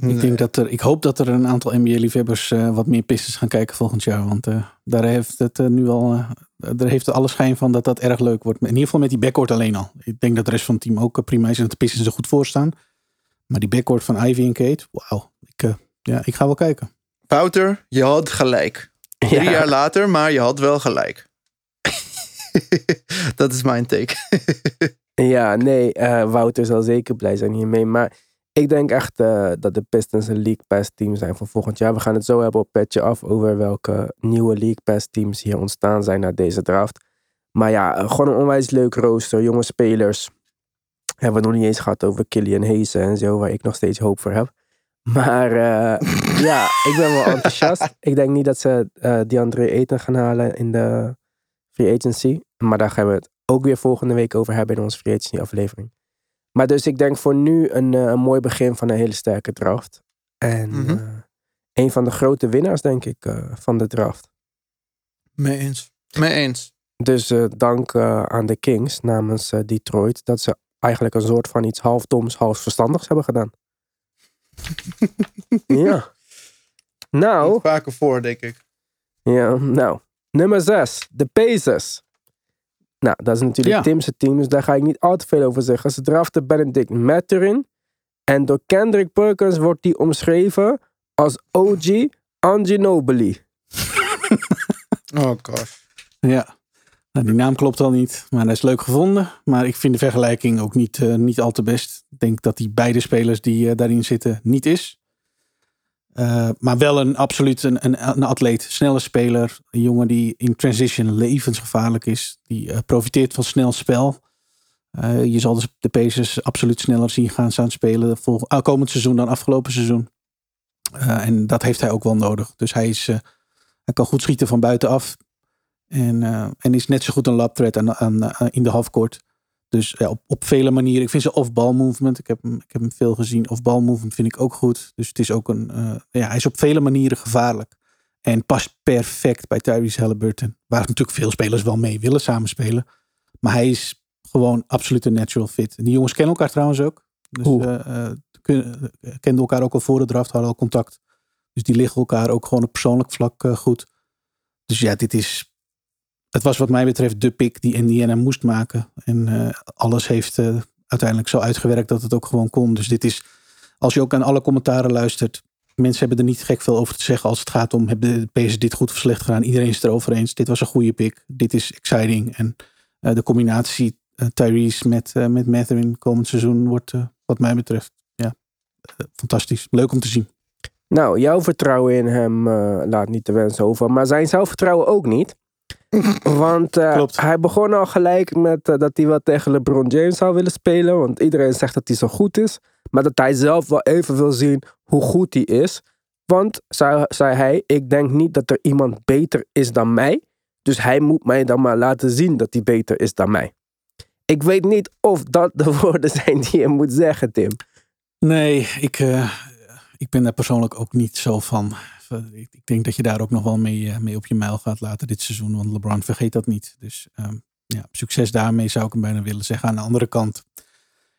Ik, denk dat er, ik hoop dat er een aantal NBA-liefhebbers eh, wat meer Pistons gaan kijken volgend jaar. Want eh, daar heeft het eh, nu al. daar heeft alle schijn van dat dat erg leuk wordt. In ieder geval met die backcourt alleen al. Ik denk dat de rest van het team ook prima is en dat de Pistons er goed voor staan. Maar die backcourt van Ivy en Kate, wauw. Ik, eh, ja, ik ga wel kijken. Wouter, je had gelijk. Drie Ja. jaar later, maar je had wel gelijk. *laughs* dat is mijn take. *laughs* Ja, nee, eh, Wouter zal zeker blij zijn hiermee. Maar ik denk echt eh, dat de Pistons een League Pass team zijn voor volgend jaar. We gaan het zo hebben op Petje Af over welke nieuwe League Pass teams hier ontstaan zijn na deze draft. Maar ja, eh, gewoon een onwijs leuk rooster. Jonge spelers. Hebben we nog niet eens gehad over Killian Hayes en zo, waar ik nog steeds hoop voor heb. Maar eh, ja, ik ben wel enthousiast. Ik denk niet dat ze eh DeAndre Ayton gaan halen in de free agency. Maar daar gaan we het ook weer volgende week over hebben in onze free agency aflevering. Maar dus ik denk voor nu een, eh, een mooi begin van een hele sterke draft. En Mhm. een van de grote winnaars, denk ik, van de draft. Mee eens. Mee eens. Dus dank aan de Kings namens Detroit dat ze eigenlijk een soort van iets half doms, half verstandigs hebben gedaan. *laughs* ja. Nou, Komt vaker voor, denk ik. ja, nou. Nummer 6, de Pacers. Nou, dat is natuurlijk Ja. Tim's team, dus daar ga ik niet al te veel over zeggen. Ze draften Benedict Mathurin. En door Kendrick Perkins wordt die omschreven als OG Anginobili. *laughs* Oh gosh. Ja, nou, die naam klopt al niet, maar hij is leuk gevonden. Maar ik vind de vergelijking ook niet, eh, niet al te best. Ik denk dat die beide spelers die eh, daarin zitten niet is. Eh, maar wel een absoluut een, een, een atleet, snelle speler. Een jongen die in transition levensgevaarlijk is. Die profiteert van snel spel. Je zal dus de Pacers absoluut sneller zien gaan staan spelen vol, ah, komend seizoen dan afgelopen seizoen. En dat heeft hij ook wel nodig. Dus hij, is, hij kan goed schieten van buitenaf. En, eh, en is net zo goed een lap threat aan, aan, aan- in de halfcourt. Dus ja, op, op vele manieren. Ik vind zijn off-ball movement. Ik heb, hem, ik heb hem veel gezien. Off-ball movement vind ik ook goed. Dus het is ook een. eh, ja, hij is op vele manieren gevaarlijk. En past perfect bij Tyrese Halliburton. Waar natuurlijk veel spelers wel mee willen samenspelen. Maar hij is gewoon absoluut een natural fit. En die jongens kennen elkaar trouwens ook. Dus eh, eh, eh, kenden elkaar ook al voor de draft. Hadden al contact. Dus die liggen elkaar ook gewoon op persoonlijk vlak eh, goed. Dus ja, dit is het was wat mij betreft de pick die Indiana moest maken. En eh, alles heeft eh, uiteindelijk zo uitgewerkt dat het ook gewoon kon. Dus dit is, als je ook aan alle commentaren luistert. Mensen hebben er niet gek veel over te zeggen als het gaat om hebben de Pacers dit goed of slecht gedaan. Iedereen is het erover eens. Dit was een goede pick. Dit is exciting. En eh, de combinatie Tyrese met, met Mathurin komend seizoen wordt wat mij betreft ja, fantastisch. Leuk om te zien. Nou, jouw vertrouwen in hem laat niet te wensen over. Maar zijn zelfvertrouwen ook niet. Want eh, hij begon al gelijk met eh, dat hij wel tegen LeBron James zou willen spelen. Want iedereen zegt dat hij zo goed is. Maar dat hij zelf wel even wil zien hoe goed hij is. Want, zei, zei hij, ik denk niet dat er iemand beter is dan mij. Dus hij moet mij dan maar laten zien dat hij beter is dan mij. Ik weet niet of dat de *laughs* woorden zijn die je moet zeggen, Tim. Nee, ik, eh, ik ben daar persoonlijk ook niet zo van. Ik, ik denk dat je daar ook nog wel mee, eh, mee op je mijl gaat laten dit seizoen. Want LeBron vergeet dat niet. Dus ehm, ja, succes daarmee zou ik hem bijna willen zeggen. Aan de andere kant,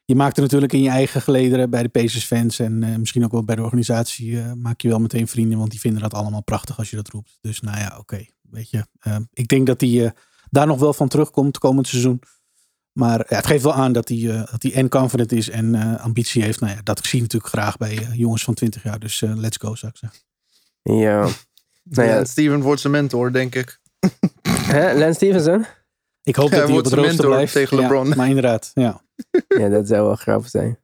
je maakt er natuurlijk in je eigen gelederen bij de Pacers fans. En eh, misschien ook wel bij de organisatie eh, maak je wel meteen vrienden. Want die vinden dat allemaal prachtig als je dat roept. Dus nou ja, oké. weet je, ehm, ik denk dat hij eh, daar nog wel van terugkomt komend seizoen. Maar ja, het geeft wel aan dat hij, eh, dat hij en confident is en eh, ambitie heeft. Nou ja, dat zie je natuurlijk graag bij eh, jongens van 20 jaar. Dus eh, let's go, zou ik zeggen. Ja. Nou ja. Ja, Steven wordt zijn mentor, denk ik. *laughs* Hè, Lance Stevenson? Ik hoop dat hij op wordt het rooster mentor blijft. tegen Ja, LeBron. maar inderdaad, ja. Ja, dat zou wel grappig zijn.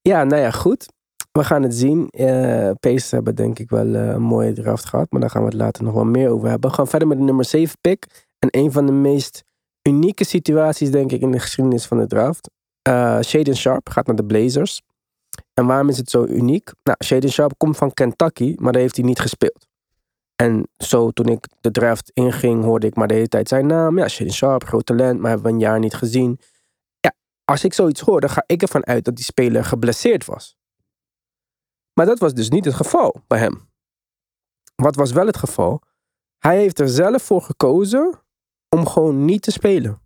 Ja, nou ja, goed. We gaan het zien. Eh Pacers hebben denk ik wel eh, een mooie draft gehad. Maar daar gaan we het later nog wel meer over hebben. We gaan verder met de nummer 7 pick. En een van de meest unieke situaties denk ik in de geschiedenis van de draft. Eh Shaden Sharp gaat naar de Blazers. En waarom is het zo uniek? Nou, Shaden Sharp komt van Kentucky, maar daar heeft hij niet gespeeld. En zo toen ik de draft inging, hoorde ik maar de hele tijd zijn naam. Ja, Shane Sharp, groot talent, maar hebben we een jaar niet gezien. Ja, als ik zoiets hoor, dan ga ik ervan uit dat die speler geblesseerd was. Maar dat was dus niet het geval bij hem. Wat was wel het geval? Hij heeft er zelf voor gekozen om gewoon niet te spelen.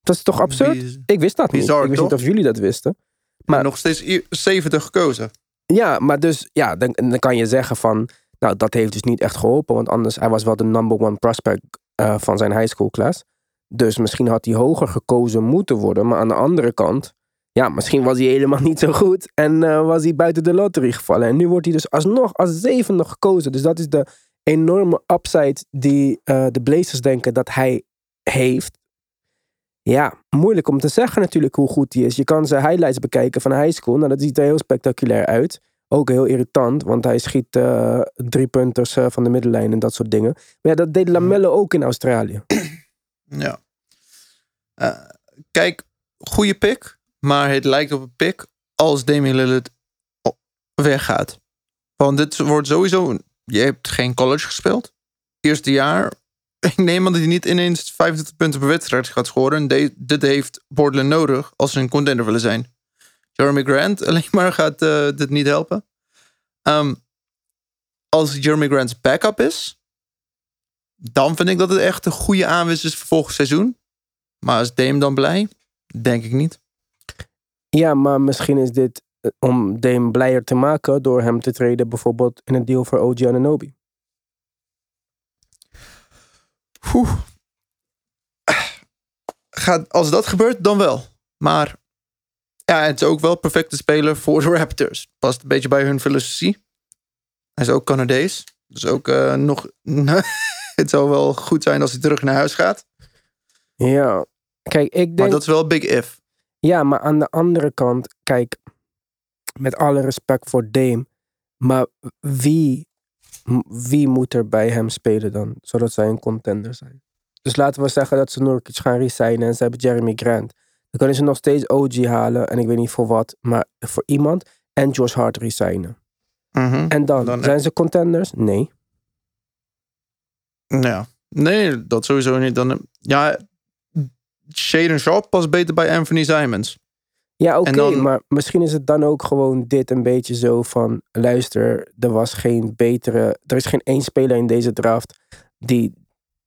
Dat is toch absurd? Ik wist dat niet. Bizar, Ik wist niet of jullie dat wisten. Maar nog steeds i- 70 gekozen. Ja, maar dus, ja, dan, dan kan je zeggen van, nou, dat heeft dus niet echt geholpen, want anders, hij was wel de number one prospect eh, van zijn high school class. Dus misschien had hij hoger gekozen moeten worden, maar aan de andere kant, ja, misschien was hij helemaal *laughs* niet zo goed en eh, was hij buiten de lottery gevallen. En nu wordt hij dus alsnog als zevende gekozen. Dus dat is de enorme upside die eh, de Blazers denken dat hij heeft. Ja, moeilijk om te zeggen natuurlijk hoe goed hij is. Je kan zijn highlights bekijken van high school. Nou, dat ziet er heel spectaculair uit. Ook heel irritant, want hij schiet eh drie punters eh, van de middenlijn en dat soort dingen. Maar ja, dat deed Lamello ook in Australië. *clears throat* Ja. Eh, kijk, goede pick. Maar het lijkt op een pick als Damian Lillard weggaat. Want dit wordt sowieso... Je hebt geen college gespeeld. Eerste jaar. Ik neem aan dat hij niet ineens 25 punten per wedstrijd gaat scoren. En de- dit heeft Portland nodig als ze een contender willen zijn. Jeremy Grant *laughs* alleen maar gaat eh, dit niet helpen. Ehm, als Jeremy Grant's backup is... Dan vind ik dat het echt een goede aanwinst is voor volgend seizoen. Maar is Dame dan blij? Denk ik niet. Ja, maar misschien is dit eh, om Dame blijer te maken door hem te treden bijvoorbeeld in een deal voor OG Ananobi. Oeh. Gaat, als dat gebeurt, dan wel. Maar ja, het is ook wel een perfecte speler voor de Raptors. Past een beetje bij hun filosofie. Hij is ook Canadees. Dus ook eh, nog... *laughs* het zou wel goed zijn als hij terug naar huis gaat. Ja, kijk, ik Maar denk... dat is wel big if. Ja, maar aan de andere kant, kijk, met alle respect voor Dame, maar wie, wie moet er bij hem spelen dan, zodat zij een contender zijn? Dus laten we zeggen dat ze Nurkic gaan resignen en ze hebben Jeremy Grant. Dan kunnen ze nog steeds OG halen en ik weet niet voor wat, maar voor iemand en Josh Hart resignen. Mhm. En dan, Dan- zijn ze contenders? Nee. Ja. Nee, dat sowieso niet. Dan, ja, Shaden Sharp past beter bij Anthony Simons. Ja, oké, dan- maar misschien is het dan ook gewoon dit een beetje zo van... luister, er was geen betere... Er is geen één speler in deze draft... die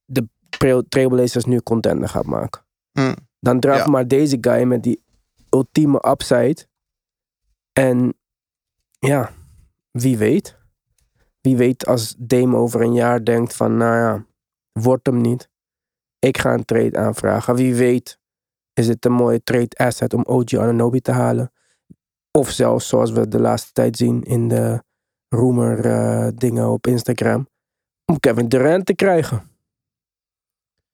de Trail- Trailblazers nu contender gaat maken. Hm. Dan draft Ja. maar deze guy met die ultieme upside. En ja, wie weet. Wie weet als Dame over een jaar denkt van... nou ja, wordt hem niet. Ik ga een trade aanvragen. Wie weet is het een mooie trade asset om OG Ananobi te halen. Of zelfs zoals we de laatste tijd zien in de rumor eh, dingen op Instagram. Om Kevin Durant te krijgen.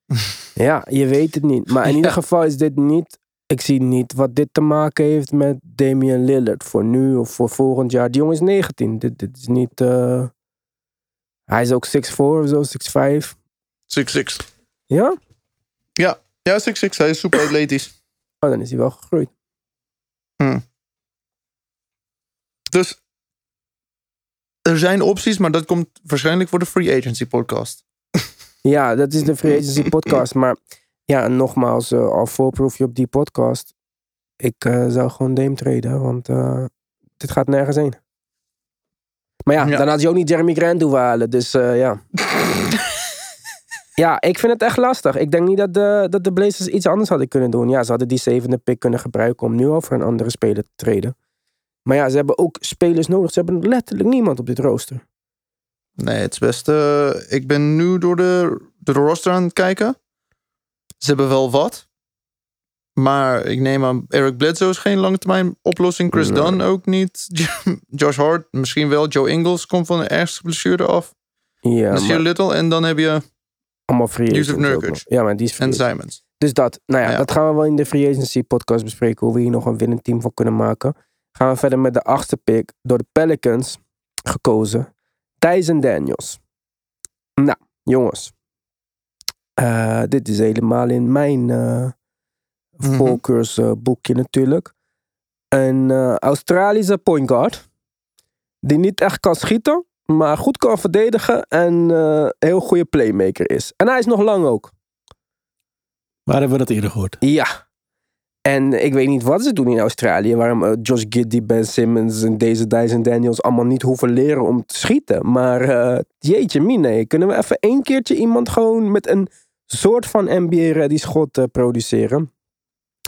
*laughs* ja, je weet het niet. Maar in ieder geval is dit niet... Ik zie niet wat dit te maken heeft met Damian Lillard. Voor nu of voor volgend jaar. Die jongen is 19. Dit, dit is niet... eh, Hij is ook 6'4 of zo, 6'5. 6'6. Ja? Ja, 6'6. Hij is super atletisch. Oh, dan is hij wel gegroeid. Dus er zijn opties, maar dat komt waarschijnlijk voor de Free Agency podcast. *laughs* Ja, dat is de Free Agency podcast. Maar ja, nogmaals, eh, al voorproef je op die podcast. Ik eh, zou gewoon Dame treden, want eh, dit gaat nergens heen. Maar ja, Ja. dan had je ook niet Jeremy Grant hoeven halen. Dus ja. *laughs* ja, ik vind het echt lastig. Ik denk niet dat de, dat de Blazers iets anders hadden kunnen doen. Ja, ze hadden die zevende pick kunnen gebruiken om nu al voor een andere speler te treden. Maar ja, ze hebben ook spelers nodig. Ze hebben letterlijk niemand op dit rooster. Nee, het is best. eh, ik ben nu door de, door de roster aan het kijken. Ze hebben wel wat. Maar ik neem aan, Eric Bledsoe is geen lange termijn oplossing. Chris Nee. Dunn ook niet. *laughs* Josh Hart misschien wel. Joe Ingles komt van de ergste blessure af. Ja, maar Little. En dan heb je allemaal free agents Nurkic. Ja, maar die is free en agent. Simons. Dus dat, nou ja, Ja. dat gaan we wel in de Free Agency podcast bespreken. Hoe we hier nog een winnend team van kunnen maken. Gaan we verder met de achtste pick. Door de Pelicans gekozen. Tyson Daniels. Nou, jongens. Eh, dit is helemaal in mijn eh Mhm. voorkeursboekje natuurlijk. Een eh, Australische point guard. Die niet echt kan schieten. Maar goed kan verdedigen en eh, een heel goede playmaker is. En hij is nog lang ook. Waar hebben we dat eerder gehoord? Ja. En ik weet niet wat ze doen in Australië. Waarom eh, Josh Giddy, Ben Simmons en deze Dyson Daniels allemaal niet hoeven leren om te schieten. Maar eh, jeetje mine, kunnen we even één keertje iemand gewoon met een soort van NBA-ready schot eh, produceren?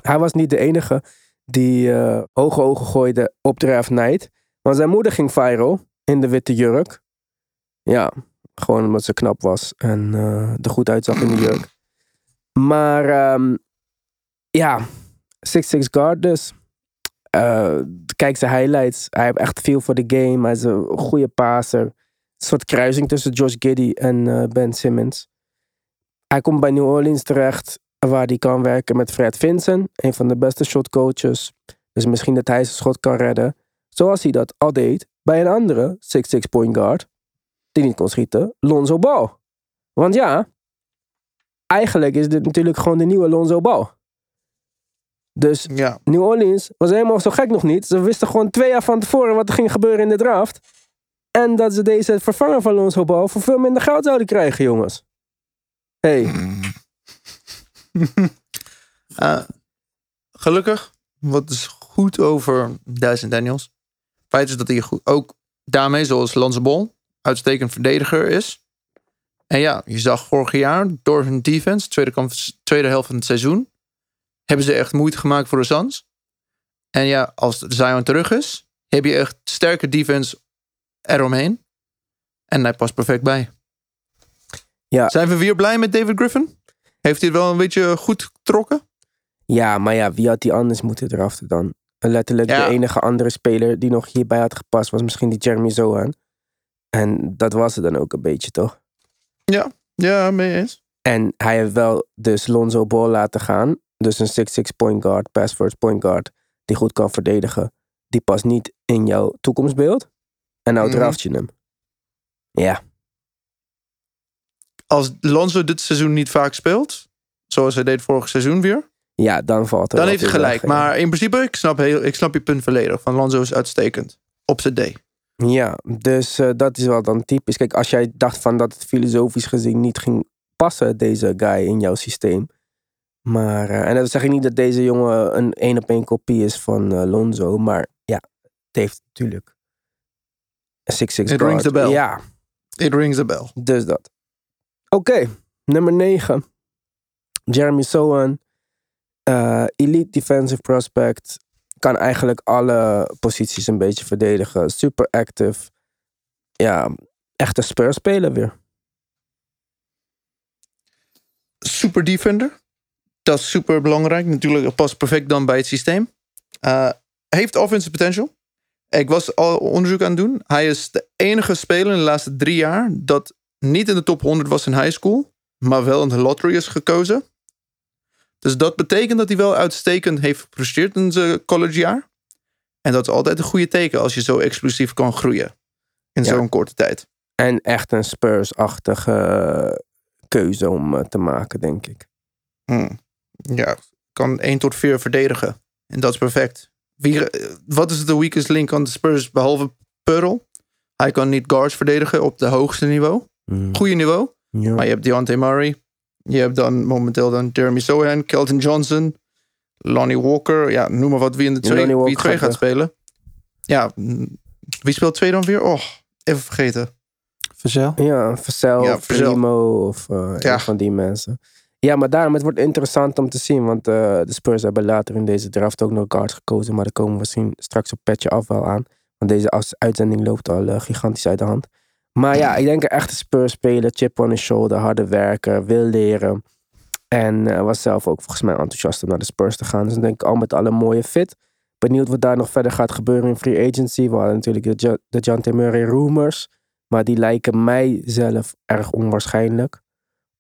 Hij was niet de enige die eh, hoge ogen gooide op Draft Night. Want zijn moeder ging viral in de witte jurk. Ja, gewoon omdat ze knap was en eh, er goed uitzag in de *clears throat* jurk. Maar ehm, ja, 6'6 guard dus. Eh, kijk zijn highlights. Hij heeft echt veel voor de game. Hij is een goede passer. Een soort kruising tussen Josh Giddy en eh, Ben Simmons. Hij komt bij New Orleans terecht, waar hij kan werken met Fred Vincent, een van de beste shotcoaches. Dus misschien dat hij zijn schot kan redden. Zoals hij dat al deed bij een andere 6'6 point guard, die niet kon schieten, Lonzo Ball. Want ja, eigenlijk is dit natuurlijk gewoon de nieuwe Lonzo Ball. Dus Ja. New Orleans was helemaal zo gek nog niet. Ze wisten gewoon twee jaar van tevoren wat er ging gebeuren in de draft. En dat ze deze vervanger van Lonzo Ball voor veel minder geld zouden krijgen, jongens. hey, *laughs* Eh, gelukkig, wat is goed over Dyson Daniels. Feit is dat hij goed, ook daarmee, zoals Lance Ball, uitstekend verdediger is. En ja, je zag vorig jaar door hun defense, tweede, kamp- tweede helft van het seizoen, hebben ze echt moeite gemaakt voor de Suns. En ja, als Zion terug is, heb je echt sterke defense eromheen. En hij past perfect bij. Ja. Zijn we weer blij met David Griffin? Heeft hij het wel een beetje goed getrokken? ja, maar ja, wie had die anders moeten draften dan? Letterlijk Ja. de enige andere speler die nog hierbij had gepast was misschien die Jeremy Zohan. En dat was het dan ook een beetje, toch? Ja, mee eens. En hij heeft wel dus Lonzo Ball laten gaan. Dus een 6'6 point guard, pass first point guard, die goed kan verdedigen. Die past niet in jouw toekomstbeeld. En nou Mhm. draft je hem. Ja, Als Lonzo dit seizoen niet vaak speelt, zoals hij deed vorig seizoen weer, ja, dan valt er dan heeft hij gelijk. Maar in principe, ik snap, heel, ik snap je punt volledig. Van Lonzo is uitstekend. Op zijn D. Ja, dus eh, dat is wel dan typisch. Kijk, als jij dacht van dat het filosofisch gezien niet ging passen, deze guy in jouw systeem. Maar, eh, en dat zeg ik niet dat deze jongen een één op één kopie is van eh, Lonzo. Maar ja, het heeft natuurlijk een 6'6 It guard. rings the bell. Ja, It rings a bell. dus dat. Oké, nummer 9. Jeremy Sohan. Eh, elite defensive prospect. Kan eigenlijk alle posities een beetje verdedigen. Super active. Ja, echte speurspeler weer. Super defender. Dat is super belangrijk. Natuurlijk past perfect dan bij het systeem. Eh, heeft offensive potential. Ik was al onderzoek aan het doen. Hij is de enige speler in de laatste drie jaar dat niet in de top 100 was in high school, maar wel in de lottery is gekozen. Dus dat betekent dat hij wel uitstekend heeft gepresteerd in zijn collegejaar. En dat is altijd een goede teken als je zo explosief kan groeien in Ja. zo'n korte tijd. En echt een Spurs-achtige keuze om eh, te maken, denk ik. Hmm. Ja, kan 1 tot 4 verdedigen. En dat is perfect. Wie, eh, wat is de weakest link aan de Spurs behalve Pearl? Hij kan niet guards verdedigen op de hoogste niveau. Mm. Goede niveau. Ja. Maar je hebt Deontay Murray. Je hebt dan momenteel dan Jeremy Sohan, Kelton Johnson, Lonnie Walker. Ja, noem maar wat wie in de twee, Lonnie wie twee gaat gaat spelen. Ja, mm, wie speelt twee dan weer? Oh, even vergeten. Ja, Verzel? Vercel Ja, of Verzel. Primo of eh, Ja. een van die mensen. Ja, maar daarom, het wordt interessant om te zien. Want eh, de Spurs hebben later in deze draft ook nog guards gekozen. Maar daar komen we misschien straks op petje af wel aan. Want deze as- uitzending loopt al eh, gigantisch uit de hand. Maar ja, ik denk een echte Spurs speler. Chip on his shoulder, harde werken, wil leren. En eh, was zelf ook volgens mij enthousiast om naar de Spurs te gaan. Dus dan denk ik al met alle mooie fit. Benieuwd wat daar nog verder gaat gebeuren in free agency. We hadden natuurlijk de, T. Murray rumors. Maar die lijken mij zelf erg onwaarschijnlijk.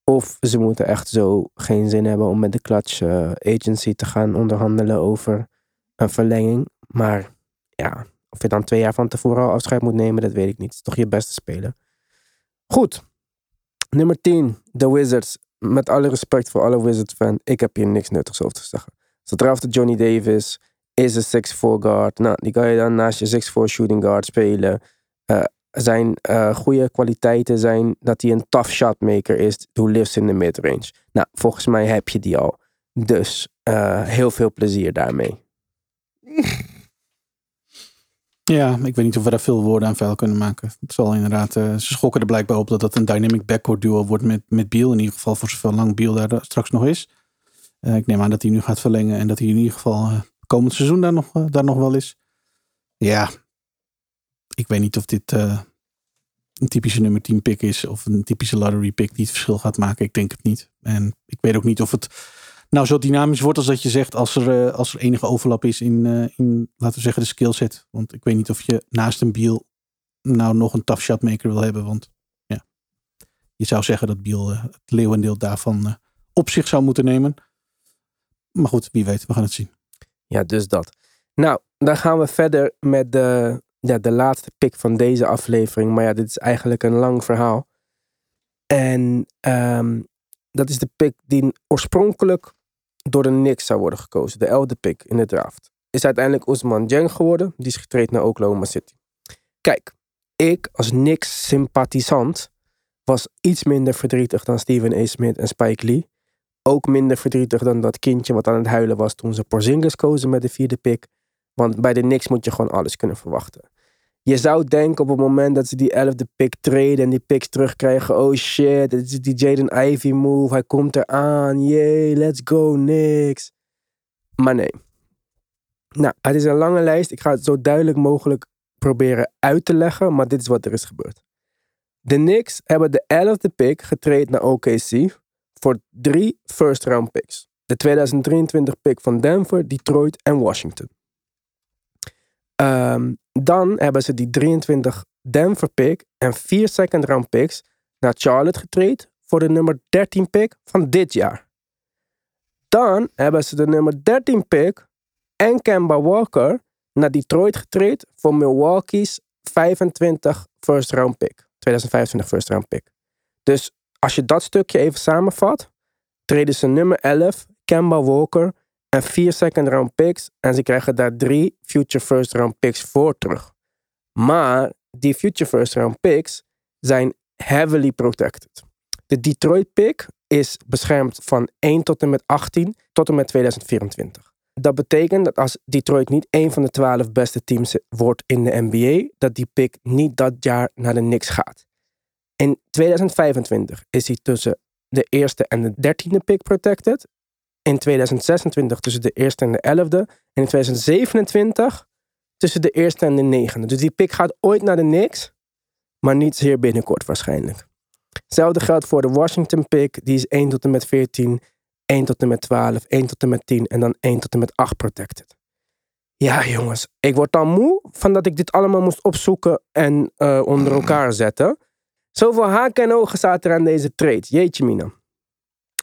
Of ze moeten echt zo geen zin hebben om met de clutch eh, agency te gaan onderhandelen over een verlenging. Maar ja, of je dan twee jaar van tevoren al afscheid moet nemen, dat weet ik niet. Het is toch je beste speler. Goed. Nummer 10, de Wizards. Met alle respect voor alle Wizards fans, ik heb hier niks nuttigs over te zeggen. Ze draften Johnny Davis, is een 6'4 guard. Nou, die kan je dan naast je 6'4 shooting guard spelen. Eh, zijn eh, goede kwaliteiten zijn dat hij een tough shotmaker is who lives in the midrange. Nou, volgens mij heb je die al. Dus eh, heel veel plezier daarmee. *laughs* Ja, ik weet niet of we daar veel woorden aan vuil kunnen maken. Het zal inderdaad, eh, ze schokken er blijkbaar op dat dat een dynamic backcourt duo wordt met, met Biel. In ieder geval voor zoveel lang Biel daar straks nog is. Eh, ik neem aan dat hij nu gaat verlengen en dat hij in ieder geval eh, komend seizoen daar nog, eh, daar nog wel is. Ja, ik weet niet of dit eh, een typische nummer 10 pick is of een typische lottery pick die het verschil gaat maken. Ik denk het niet. En ik weet ook niet of het nou zo dynamisch wordt als dat je zegt als er, eh, als er enige overlap is in, eh, in, laten we zeggen, de skillset. Want ik weet niet of je naast een Biel nou nog een tough shotmaker wil hebben. Want ja, je zou zeggen dat Biel eh, het leeuwendeel daarvan op zich zou moeten nemen. Maar goed, wie weet, we gaan het zien. Ja, dus dat. Nou, dan gaan we verder met de, ja, de laatste pick van deze aflevering. Maar ja, dit is eigenlijk een lang verhaal. En ehm, dat is de pick die oorspronkelijk door de Knicks zou worden gekozen. De elfde pick in de draft. Is uiteindelijk Ousmane Dieng geworden. Die is getraind naar Oklahoma City. Kijk, ik als Knicks sympathisant was iets minder verdrietig dan Steven A. Smith en Spike Lee. Ook minder verdrietig dan dat kindje wat aan het huilen was toen ze Porzingis kozen met de vierde pick. Want bij de Knicks moet je gewoon alles kunnen verwachten. Je zou denken op het moment dat ze die elfde pick treden en die picks terugkrijgen. Oh shit, dit is die Jaden Ivy move. Hij komt eraan. Yay, let's go Knicks. Maar nee. Nou, het is een lange lijst. Ik ga het zo duidelijk mogelijk proberen uit te leggen. Maar dit is wat er is gebeurd. De Knicks hebben de elfde pick getraind naar OKC voor drie first round picks. De 2023 pick van Denver, Detroit en Washington. Ehm, dan hebben ze die 23 Denver pick en vier second round picks naar Charlotte getraind voor de nummer 13 pick van dit jaar. Dan hebben ze de nummer 13 pick en Kemba Walker naar Detroit getraind voor Milwaukee's 25 first round pick. 2025 first round pick. Dus als je dat stukje even samenvat, treden ze nummer 11, Kemba Walker en vier second round picks. En ze krijgen daar drie future first round picks voor terug. Maar die future first round picks zijn heavily protected. De Detroit pick is beschermd van 1 tot en met 18 tot en met 2024. Dat betekent dat als Detroit niet een van de 12 beste teams wordt in de NBA, dat die pick niet dat jaar naar de Knicks gaat. In 2025 is hij tussen de eerste en de dertiende pick protected. In 2026 tussen de eerste en de elfde. En in 2027 tussen de eerste en de negende. Dus die pick gaat ooit naar de Knicks, maar niet zeer binnenkort waarschijnlijk. Hetzelfde geldt voor de Washington pick. Die is 1 tot en met 14, 1 tot en met 12, 1 tot en met 10 en dan 1 tot en met 8 protected. Ja, jongens, ik word dan moe van dat ik dit allemaal moest opzoeken en uh, onder elkaar zetten. Zoveel haken en ogen zaten er aan deze trade. Jeetje mina.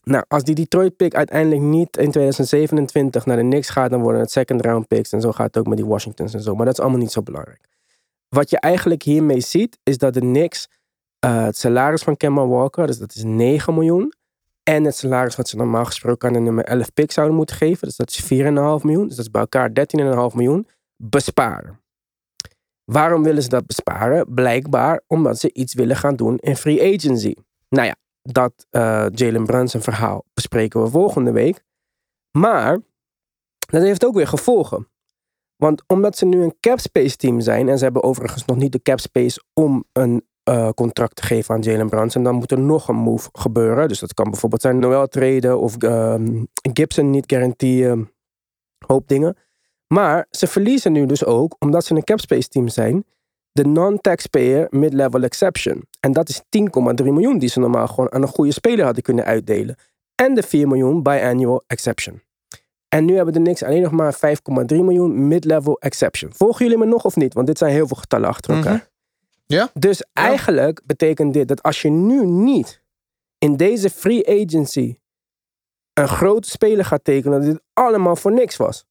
Nou, als die Detroit pick uiteindelijk niet in 2027 naar de Knicks gaat, dan worden het second round picks. En zo gaat het ook met die Washingtons en zo. Maar dat is allemaal niet zo belangrijk. Wat je eigenlijk hiermee ziet, is dat de Knicks uh, het salaris van Kemba Walker, dus dat is 9 miljoen. En het salaris wat ze normaal gesproken aan de nummer 11 pick zouden moeten geven, dus dat is 4,5 miljoen. Dus dat is bij elkaar 13,5 miljoen. Besparen. Waarom willen ze dat besparen? Blijkbaar omdat ze iets willen gaan doen in free agency. Nou ja, dat uh, Jalen Brunson verhaal bespreken we volgende week. Maar dat heeft ook weer gevolgen. Want omdat ze nu een capspace team zijn, en ze hebben overigens nog niet de capspace om een uh, contract te geven aan Jalen Brunson, dan moet er nog een move gebeuren. Dus dat kan bijvoorbeeld zijn Noel treden of uh, Gibson niet garantieën, hoop dingen. Maar ze verliezen nu dus ook, omdat ze een capspace team zijn, de non-taxpayer mid-level exception. En dat is 10,3 miljoen die ze normaal gewoon aan een goede speler hadden kunnen uitdelen. En de 4 miljoen biannual exception. En nu hebben de Knicks alleen nog maar 5,3 miljoen mid-level exception. Volgen jullie me nog of niet? Want dit zijn heel veel getallen achter elkaar. Mhm. Ja. Dus eigenlijk betekent dit dat als je nu niet in deze free agency een grote speler gaat tekenen, dat dit allemaal voor niks was.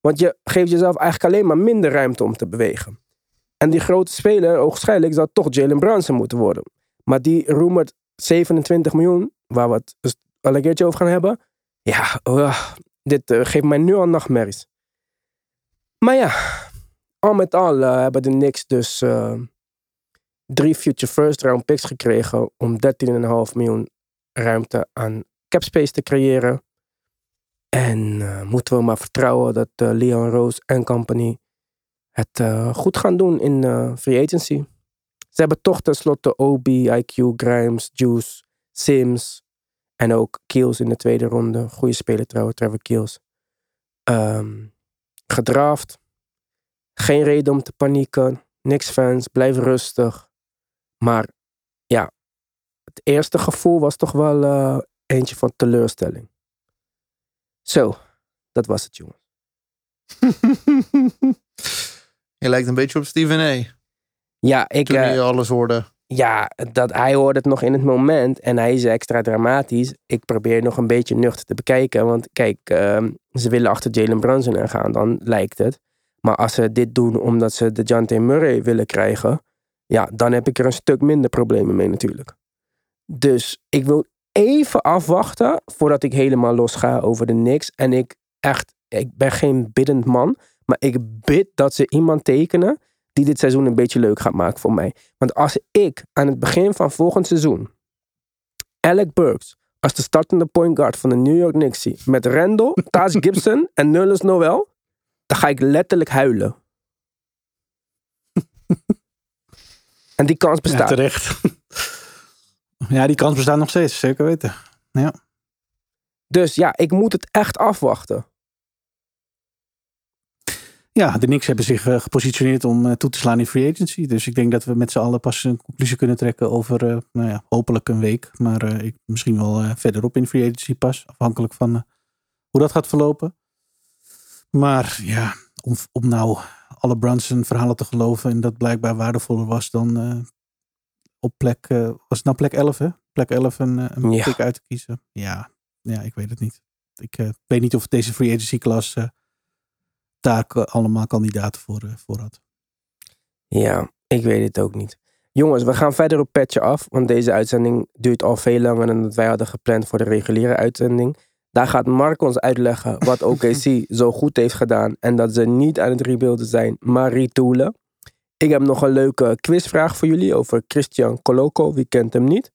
Want je geeft jezelf eigenlijk alleen maar minder ruimte om te bewegen. En die grote speler, ogenschijnlijk, zou toch Jalen Brunson moeten worden. Maar die rumored 27 miljoen, waar we het dus al een keertje over gaan hebben. Ja, uh, dit uh, geeft mij nu al nachtmerries. Maar ja, al met al uh, hebben de Knicks dus drie future first round picks gekregen om 13,5 miljoen ruimte aan capspace te creëren. En eh, moeten we maar vertrouwen dat eh, Leon Rose en company het eh, goed gaan doen in eh, free agency. Ze hebben toch tenslotte OB, IQ, Grimes, Juice, Sims en ook Keels in de tweede ronde. Goede speler trouwens, Trevor Keels. Ehm, gedraft. Geen reden om te panieken. Niks fans, blijf rustig. Maar ja, het eerste gevoel was toch wel eh, eentje van teleurstelling. Zo, dat was het, jongen. *laughs* Je lijkt een beetje op Steven A. Ja, ik, Toen eh, je alles hoorde. ja, dat, hij hoorde het nog in het moment en hij is extra dramatisch. Ik probeer nog een beetje nuchter te bekijken. Want kijk, ehm, ze willen achter Jalen Brunson aan gaan, dan lijkt het. Maar als ze dit doen omdat ze de Jante Murray willen krijgen, ja, dan heb ik er een stuk minder problemen mee natuurlijk. Dus ik wil even afwachten voordat ik helemaal los ga over de Knicks. En ik echt, ik ben geen biddend man, maar ik bid dat ze iemand tekenen die dit seizoen een beetje leuk gaat maken voor mij. Want als ik aan het begin van volgend seizoen Alec Burks als de startende point guard van de New York Knicks zie, met Randall, *laughs* Taj Gibson en Nerlens Noel, dan ga ik letterlijk huilen. *laughs* en die kans Ja, bestaat. terecht. *laughs* ja, die kans bestaat nog steeds, zeker weten. Ja. dus ja, ik moet het echt afwachten. Ja, de Knicks hebben zich eh, gepositioneerd om eh, toe te slaan in free agency. Dus ik denk dat we met z'n allen pas een conclusie kunnen trekken over, eh, nou ja, hopelijk een week. Maar ik, misschien wel verderop in free agency pas. Afhankelijk van hoe dat gaat verlopen. Maar ja, om, om nou alle Brunson verhalen te geloven en dat blijkbaar waardevoller was dan op plek, was het nou plek 11 hè? Plek 11 een, een Ja. pick uit te kiezen. Ja, ja, ik weet het niet. Ik weet niet of deze free agency klas daar allemaal kandidaten voor, eh, voor had. Ja, ik weet het ook niet. Jongens, we gaan verder op petje af, want deze uitzending duurt al veel langer dan dat wij hadden gepland voor de reguliere uitzending. Daar gaat Mark ons uitleggen wat *laughs* OKC zo goed heeft gedaan en dat ze niet aan het rebuilden zijn, maar retoolen. Ik heb nog een leuke quizvraag voor jullie over Christian Coloco. Wie kent hem niet?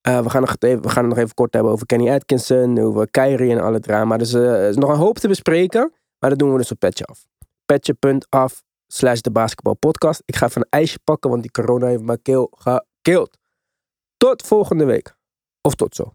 Eh, we, gaan nog even, we gaan het nog even kort hebben over Kenny Atkinson, over Kyrie en alle drama. Dus eh, er is nog een hoop te bespreken, maar dat doen we dus op petje af. Petje.af slash de basketbalpodcast. Ik ga even een ijsje pakken, want die corona heeft mijn keel gekild. Tot volgende week. Of tot zo.